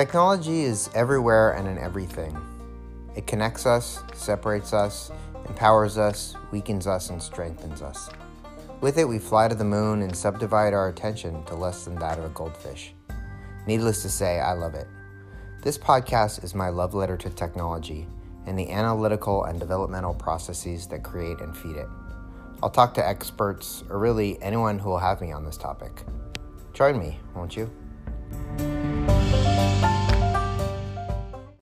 Technology is everywhere and in everything. It connects us, separates us, empowers us, weakens us, and strengthens us. With it, we fly to the moon and subdivide our attention to less than that of a goldfish. Needless to say, I love it. This podcast is my love letter to technology and the analytical and developmental processes that create and feed it. I'll talk to experts, or really anyone who will have me on this topic. Join me, won't you?